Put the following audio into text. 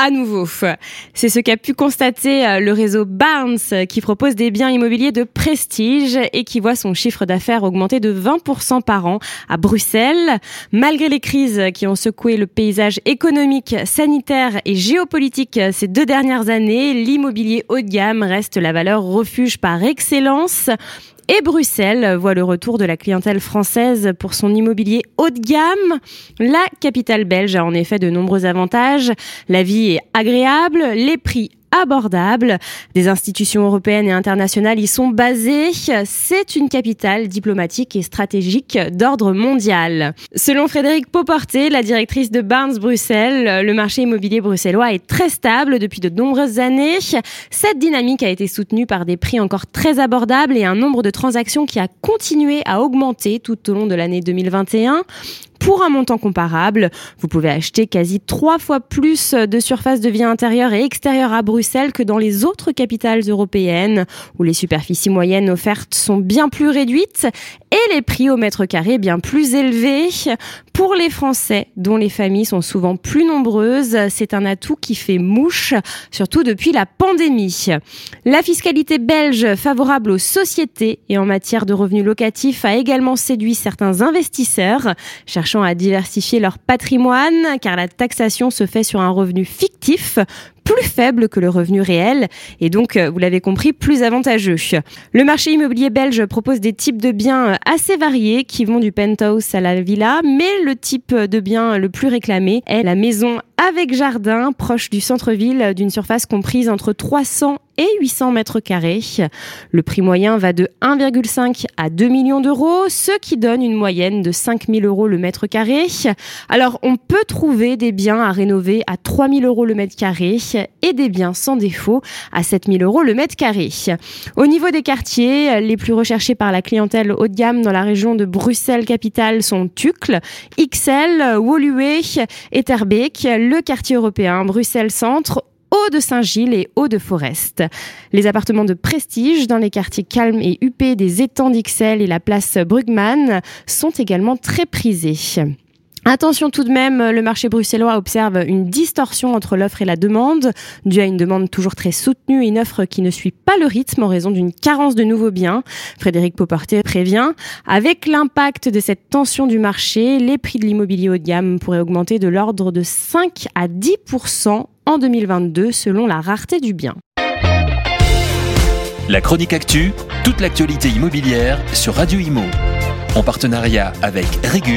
à nouveau. C'est ce qu'a pu constater euh, le réseau Barnes qui propose des biens immobiliers de prestige et qui voit son chiffre d'affaires augmenter de 20% par an à Bruxelles. Malgré les crises qui ont secoué le paysage économique, sanitaire et géopolitique ces deux dernières années, l'immobilier haut de gamme reste la valeur refuge par excellence. Et Bruxelles voit le retour de la clientèle française pour son immobilier haut de gamme. La capitale belge a en effet de nombreux avantages. La vie est agréable, les prix abordable. Des institutions européennes et internationales y sont basées. C'est une capitale diplomatique et stratégique d'ordre mondial. Selon Frédéric Pauporté, la directrice de Barnes Bruxelles, le marché immobilier bruxellois est très stable depuis de nombreuses années. Cette dynamique a été soutenue par des prix encore très abordables et un nombre de transactions qui a continué à augmenter tout au long de l'année 2021 pour un montant comparable. Vous pouvez acheter quasi trois fois plus de surface de vie intérieure et extérieure à Bruxelles que dans les autres capitales européennes, où les superficies moyennes offertes sont bien plus réduites et les prix au mètre carré bien plus élevés. Pour les Français, dont les familles sont souvent plus nombreuses, c'est un atout qui fait mouche, surtout depuis la pandémie. La fiscalité belge favorable aux sociétés et en matière de revenus locatifs a également séduit certains investisseurs, cherchant à diversifier leur patrimoine, car la taxation se fait sur un revenu fictif plus faible que le revenu réel et donc, euh, vous l'avez compris, plus avantageux. Le marché immobilier belge propose des types de biens assez variés qui vont du penthouse à la villa, mais le type de bien le plus réclamé est la maison avec jardin proche du centre-ville d'une surface comprise entre 300 et 800 mètres carrés. Le prix moyen va de 1,5 à 2 millions d'euros, ce qui donne une moyenne de 5 000 euros le mètre carré. Alors, on peut trouver des biens à rénover à 3 000 euros le mètre carré et des biens sans défaut à 7 000 euros le mètre carré. Au niveau des quartiers, les plus recherchés par la clientèle haut de gamme dans la région de Bruxelles-Capitale sont Tucle, XL, Woluwe et Terbeek, le quartier européen Bruxelles-Centre, Haut de Saint-Gilles et Haut de Forest. Les appartements de prestige dans les quartiers calmes et huppés des étangs d'Ixelles et la place Brugman sont également très prisés. Attention tout de même, le marché bruxellois observe une distorsion entre l'offre et la demande, due à une demande toujours très soutenue et une offre qui ne suit pas le rythme en raison d'une carence de nouveaux biens. Frédéric Poporté prévient, avec l'impact de cette tension du marché, les prix de l'immobilier haut de gamme pourraient augmenter de l'ordre de 5 à 10% en 2022 selon la rareté du bien. La chronique actu, toute l'actualité immobilière sur Radio Imo. En partenariat avec Régus